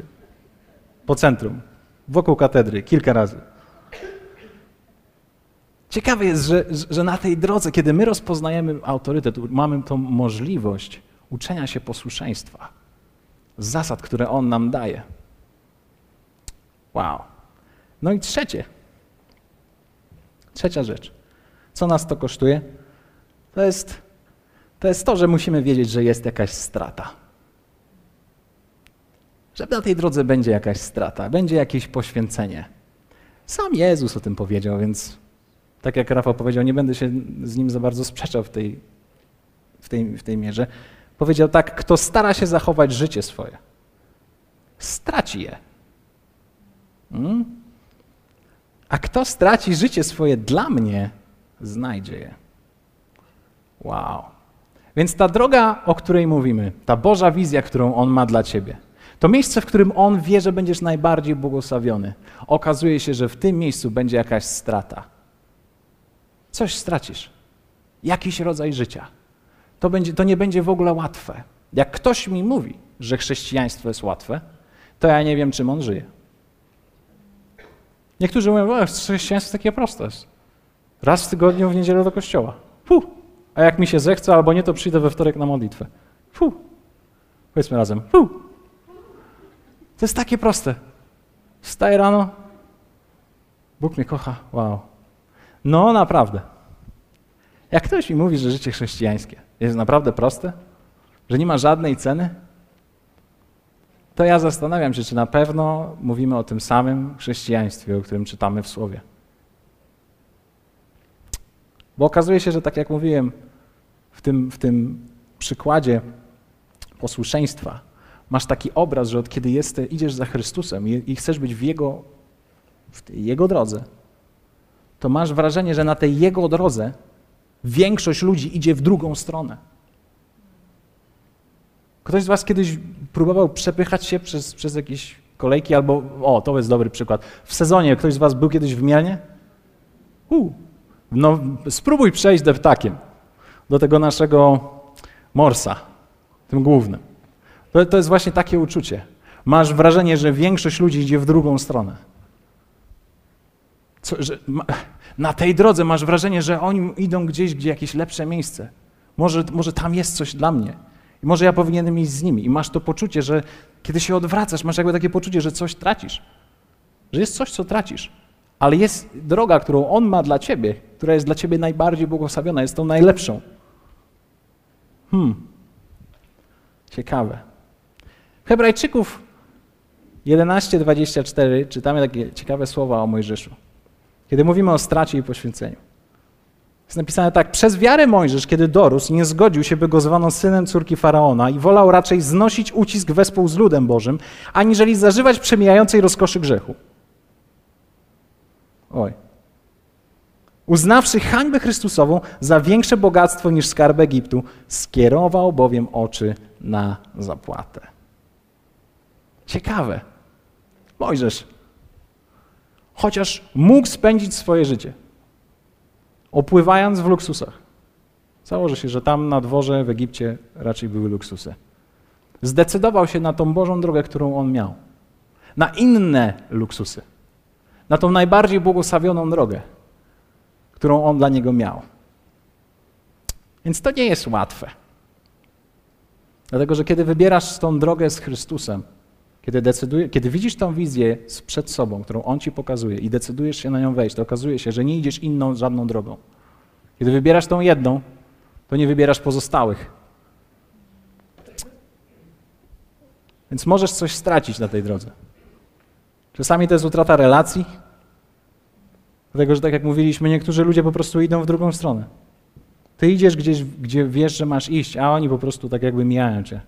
po centrum, wokół katedry, kilka razy. Ciekawe jest, że, że na tej drodze, kiedy my rozpoznajemy autorytet, mamy tą możliwość uczenia się posłuszeństwa, zasad, które On nam daje. Wow. No i trzecie. Trzecia rzecz. Co nas to kosztuje? To jest, to jest to, że musimy wiedzieć, że jest jakaś strata. Że na tej drodze będzie jakaś strata, będzie jakieś poświęcenie. Sam Jezus o tym powiedział, więc tak jak Rafał powiedział, nie będę się z nim za bardzo sprzeczał w tej, w tej, w tej mierze. Powiedział tak, kto stara się zachować życie swoje, straci je. Hmm? A kto straci życie swoje dla mnie, znajdzie je. Wow. Więc ta droga, o której mówimy, ta Boża wizja, którą On ma dla ciebie, to miejsce, w którym On wie, że będziesz najbardziej błogosławiony, okazuje się, że w tym miejscu będzie jakaś strata. Coś stracisz. Jakiś rodzaj życia. To, będzie, to nie będzie w ogóle łatwe. Jak ktoś mi mówi, że chrześcijaństwo jest łatwe, to ja nie wiem, czym on żyje. Niektórzy mówią, że chrześcijaństwo takie proste jest. Raz w tygodniu w niedzielę do kościoła. Puh. A jak mi się zechce albo nie, to przyjdę we wtorek na modlitwę. Puh. Powiedzmy razem. Puh. To jest takie proste. Wstaję rano. Bóg mnie kocha. Wow. No naprawdę. Jak ktoś mi mówi, że życie chrześcijańskie jest naprawdę proste, że nie ma żadnej ceny, to ja zastanawiam się, czy na pewno mówimy o tym samym chrześcijaństwie, o którym czytamy w Słowie. Bo okazuje się, że tak jak mówiłem w tym, w tym przykładzie posłuszeństwa, masz taki obraz, że od kiedy jesteś, idziesz za Chrystusem i, i chcesz być w Jego, w Jego drodze, to masz wrażenie, że na tej Jego drodze większość ludzi idzie w drugą stronę. Ktoś z Was kiedyś próbował przepychać się przez, przez jakieś kolejki albo, o, to jest dobry przykład. W sezonie ktoś z Was był kiedyś w Mielnie? U, no spróbuj przejść deptakiem do tego naszego morsa, tym głównym. To, to jest właśnie takie uczucie. Masz wrażenie, że większość ludzi idzie w drugą stronę. Co, że, ma, na tej drodze masz wrażenie, że oni idą gdzieś, gdzie jakieś lepsze miejsce. Może, może tam jest coś dla mnie. I może ja powinienem iść z nimi. I masz to poczucie, że kiedy się odwracasz, masz jakby takie poczucie, że coś tracisz. Że jest coś, co tracisz. Ale jest droga, którą On ma dla ciebie, która jest dla ciebie najbardziej błogosławiona, jest tą najlepszą. Hmm. Ciekawe. Hebrajczyków 11:24 czytamy takie ciekawe słowa o Mojżeszu. Kiedy mówimy o stracie i poświęceniu. Jest napisane tak, przez wiarę Mojżesz, kiedy dorósł, nie zgodził się, by go zwano synem córki Faraona i wolał raczej znosić ucisk wespół z ludem Bożym, aniżeli zażywać przemijającej rozkoszy grzechu. Oj. Uznawszy hańbę Chrystusową za większe bogactwo niż skarb Egiptu, skierował bowiem oczy na zapłatę. Ciekawe. Mojżesz, chociaż mógł spędzić swoje życie opływając w luksusach. Założę się, że tam na dworze w Egipcie raczej były luksusy. Zdecydował się na tą Bożą drogę, którą on miał. na inne luksusy, na tą najbardziej błogosławioną drogę, którą on dla niego miał. Więc to nie jest łatwe. Dlatego, że kiedy wybierasz tą drogę z Chrystusem, kiedy, decyduje, kiedy widzisz tą wizję przed sobą, którą On ci pokazuje i decydujesz się na nią wejść, to okazuje się, że nie idziesz inną żadną drogą. Kiedy wybierasz tą jedną, to nie wybierasz pozostałych. Więc możesz coś stracić na tej drodze. Czasami to jest utrata relacji, dlatego że tak jak mówiliśmy, niektórzy ludzie po prostu idą w drugą stronę. Ty idziesz gdzieś, gdzie wiesz, że masz iść, a oni po prostu tak jakby mijają cię.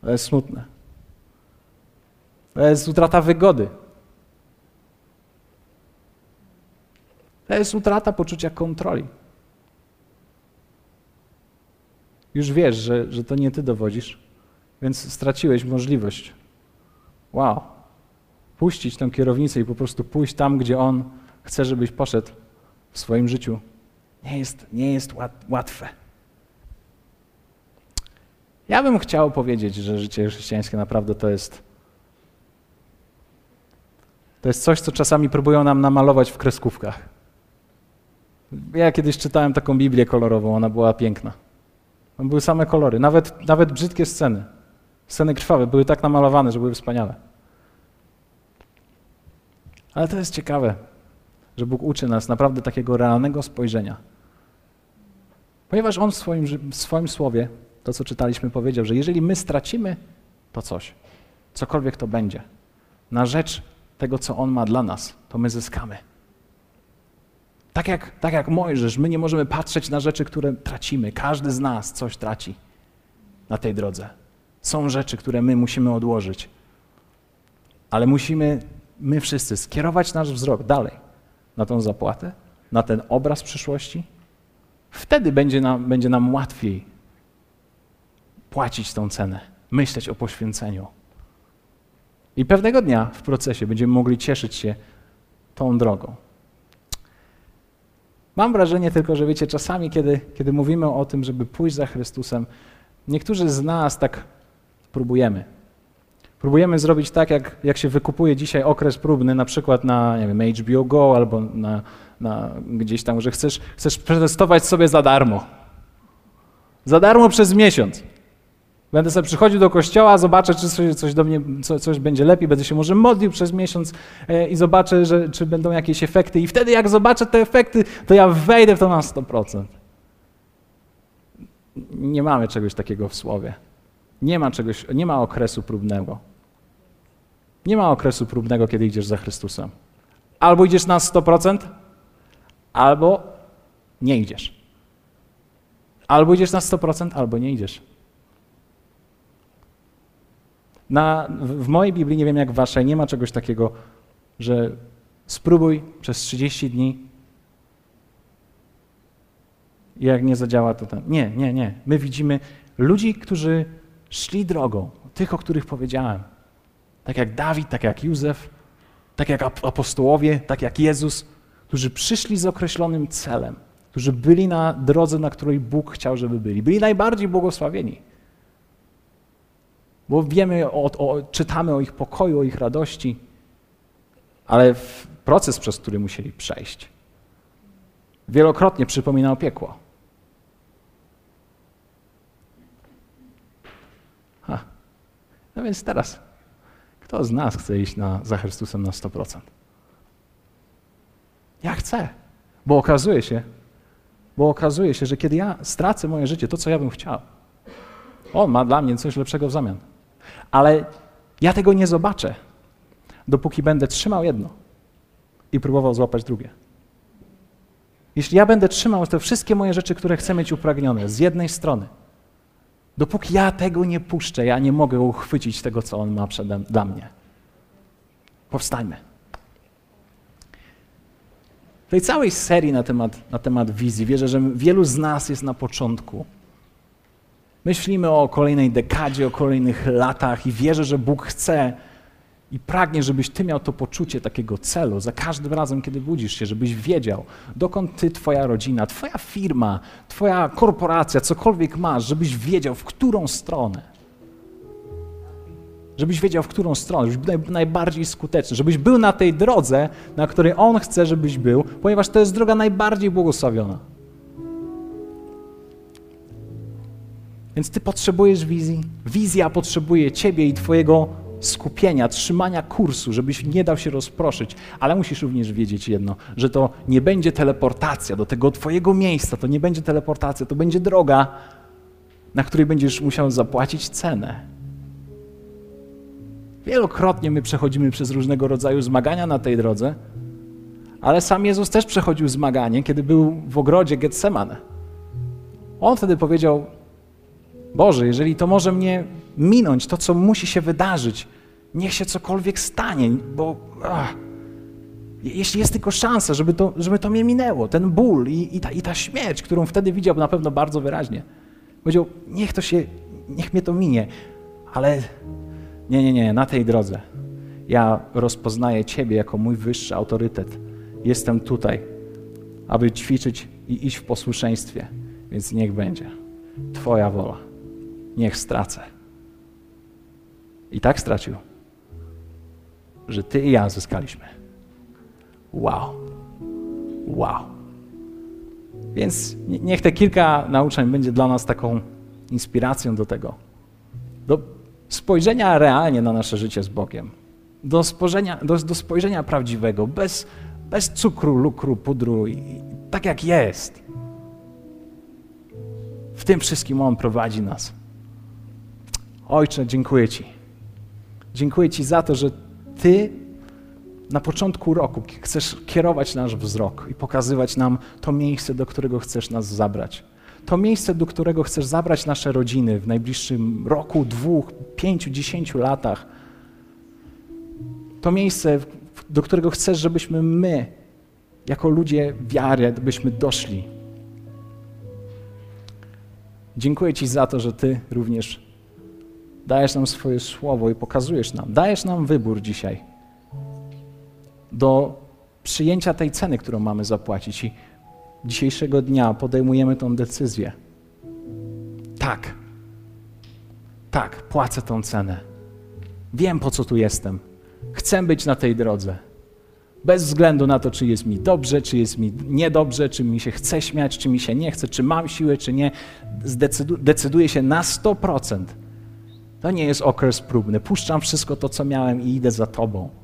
To jest smutne. To jest utrata wygody. To jest utrata poczucia kontroli. Już wiesz, że, że to nie ty dowodzisz, więc straciłeś możliwość. Wow. Puścić tę kierownicę i po prostu pójść tam, gdzie on chce, żebyś poszedł w swoim życiu. Nie jest, nie jest łatwe. Ja bym chciał powiedzieć, że życie chrześcijańskie naprawdę to jest to jest coś, co czasami próbują nam namalować w kreskówkach. Ja kiedyś czytałem taką Biblię kolorową, ona była piękna. Tam były same kolory, nawet, nawet brzydkie sceny. Sceny krwawe były tak namalowane, że były wspaniale. Ale to jest ciekawe, że Bóg uczy nas naprawdę takiego realnego spojrzenia. Ponieważ On w swoim, w swoim słowie, to co czytaliśmy, powiedział, że jeżeli my stracimy to coś, cokolwiek to będzie, na rzecz tego, co On ma dla nas, to my zyskamy. Tak jak, tak jak Mojżesz, my nie możemy patrzeć na rzeczy, które tracimy. Każdy z nas coś traci na tej drodze. Są rzeczy, które my musimy odłożyć. Ale musimy, my wszyscy, skierować nasz wzrok dalej na tą zapłatę, na ten obraz przyszłości. Wtedy będzie nam, będzie nam łatwiej płacić tą cenę, myśleć o poświęceniu. I pewnego dnia w procesie będziemy mogli cieszyć się tą drogą. Mam wrażenie tylko, że wiecie, czasami, kiedy, kiedy mówimy o tym, żeby pójść za Chrystusem, niektórzy z nas tak próbujemy. Próbujemy zrobić tak, jak, jak się wykupuje dzisiaj okres próbny, na przykład na nie wiem, HBO Go albo na, na gdzieś tam, że chcesz, chcesz przetestować sobie za darmo. Za darmo przez miesiąc. Będę sobie przychodził do kościoła, zobaczę, czy coś, coś do mnie, co, coś będzie lepiej, będę się może modlił przez miesiąc e, i zobaczę, że, czy będą jakieś efekty. I wtedy, jak zobaczę te efekty, to ja wejdę w to na 100%. Nie mamy czegoś takiego w słowie. Nie ma czegoś, nie ma okresu próbnego. Nie ma okresu próbnego, kiedy idziesz za Chrystusem. Albo idziesz na 100%, albo nie idziesz. Albo idziesz na 100%, albo nie idziesz. Na, w mojej Biblii, nie wiem jak w waszej, nie ma czegoś takiego, że spróbuj przez 30 dni i jak nie zadziała, to tam. Nie, nie, nie. My widzimy ludzi, którzy szli drogą, tych, o których powiedziałem. Tak jak Dawid, tak jak Józef, tak jak apostołowie, tak jak Jezus, którzy przyszli z określonym celem, którzy byli na drodze, na której Bóg chciał, żeby byli. Byli najbardziej błogosławieni. Bo wiemy, o, o, czytamy o ich pokoju, o ich radości, ale proces, przez który musieli przejść, wielokrotnie przypominał piekło. Ha. No więc teraz, kto z nas chce iść na, za Chrystusem na 100%? Ja chcę, bo okazuje się, bo okazuje się, że kiedy ja stracę moje życie, to co ja bym chciał, on ma dla mnie coś lepszego w zamian. Ale ja tego nie zobaczę, dopóki będę trzymał jedno i próbował złapać drugie. Jeśli ja będę trzymał te wszystkie moje rzeczy, które chcę mieć upragnione, z jednej strony, dopóki ja tego nie puszczę, ja nie mogę uchwycić tego, co On ma przede, dla mnie. Powstańmy. W tej całej serii na temat, na temat wizji wierzę, że wielu z nas jest na początku Myślimy o kolejnej dekadzie, o kolejnych latach i wierzę, że Bóg chce i pragnie, żebyś ty miał to poczucie takiego celu za każdym razem, kiedy budzisz się, żebyś wiedział, dokąd ty, twoja rodzina, twoja firma, twoja korporacja, cokolwiek masz, żebyś wiedział, w którą stronę. żebyś wiedział, w którą stronę, żebyś był naj, najbardziej skuteczny, żebyś był na tej drodze, na której On chce, żebyś był, ponieważ to jest droga najbardziej błogosławiona. Więc Ty potrzebujesz wizji, wizja potrzebuje Ciebie i Twojego skupienia, trzymania kursu, żebyś nie dał się rozproszyć, ale musisz również wiedzieć jedno, że to nie będzie teleportacja do tego Twojego miejsca, to nie będzie teleportacja, to będzie droga, na której będziesz musiał zapłacić cenę. Wielokrotnie my przechodzimy przez różnego rodzaju zmagania na tej drodze, ale sam Jezus też przechodził zmaganie, kiedy był w ogrodzie Getsemane. On wtedy powiedział: Boże, jeżeli to może mnie minąć, to co musi się wydarzyć, niech się cokolwiek stanie, bo ach, jeśli jest tylko szansa, żeby to, żeby to mnie minęło, ten ból i, i, ta, i ta śmierć, którą wtedy widział na pewno bardzo wyraźnie. Powiedział, niech to się, niech mnie to minie, ale nie, nie, nie, na tej drodze ja rozpoznaję Ciebie jako mój wyższy autorytet. Jestem tutaj, aby ćwiczyć i iść w posłuszeństwie, więc niech będzie Twoja wola. Niech stracę. I tak stracił, że Ty i ja zyskaliśmy. Wow. Wow. Więc niech te kilka nauczeń będzie dla nas taką inspiracją do tego, do spojrzenia realnie na nasze życie z Bogiem, do spojrzenia, do, do spojrzenia prawdziwego, bez, bez cukru, lukru, pudru, i, tak jak jest. W tym wszystkim On prowadzi nas. Ojcze, dziękuję Ci. Dziękuję Ci za to, że Ty na początku roku chcesz kierować nasz wzrok i pokazywać nam to miejsce, do którego chcesz nas zabrać. To miejsce, do którego chcesz zabrać nasze rodziny w najbliższym roku, dwóch, pięciu, dziesięciu latach. To miejsce, do którego chcesz, żebyśmy my, jako ludzie wiary, byśmy doszli. Dziękuję Ci za to, że Ty również dajesz nam swoje słowo i pokazujesz nam, dajesz nam wybór dzisiaj do przyjęcia tej ceny, którą mamy zapłacić. I dzisiejszego dnia podejmujemy tą decyzję. Tak, tak, płacę tą cenę. Wiem, po co tu jestem. Chcę być na tej drodze. Bez względu na to, czy jest mi dobrze, czy jest mi niedobrze, czy mi się chce śmiać, czy mi się nie chce, czy mam siłę, czy nie, zdecydu decyduję się na 100%. To nie jest okres próbny. Puszczam wszystko to, co miałem i idę za Tobą.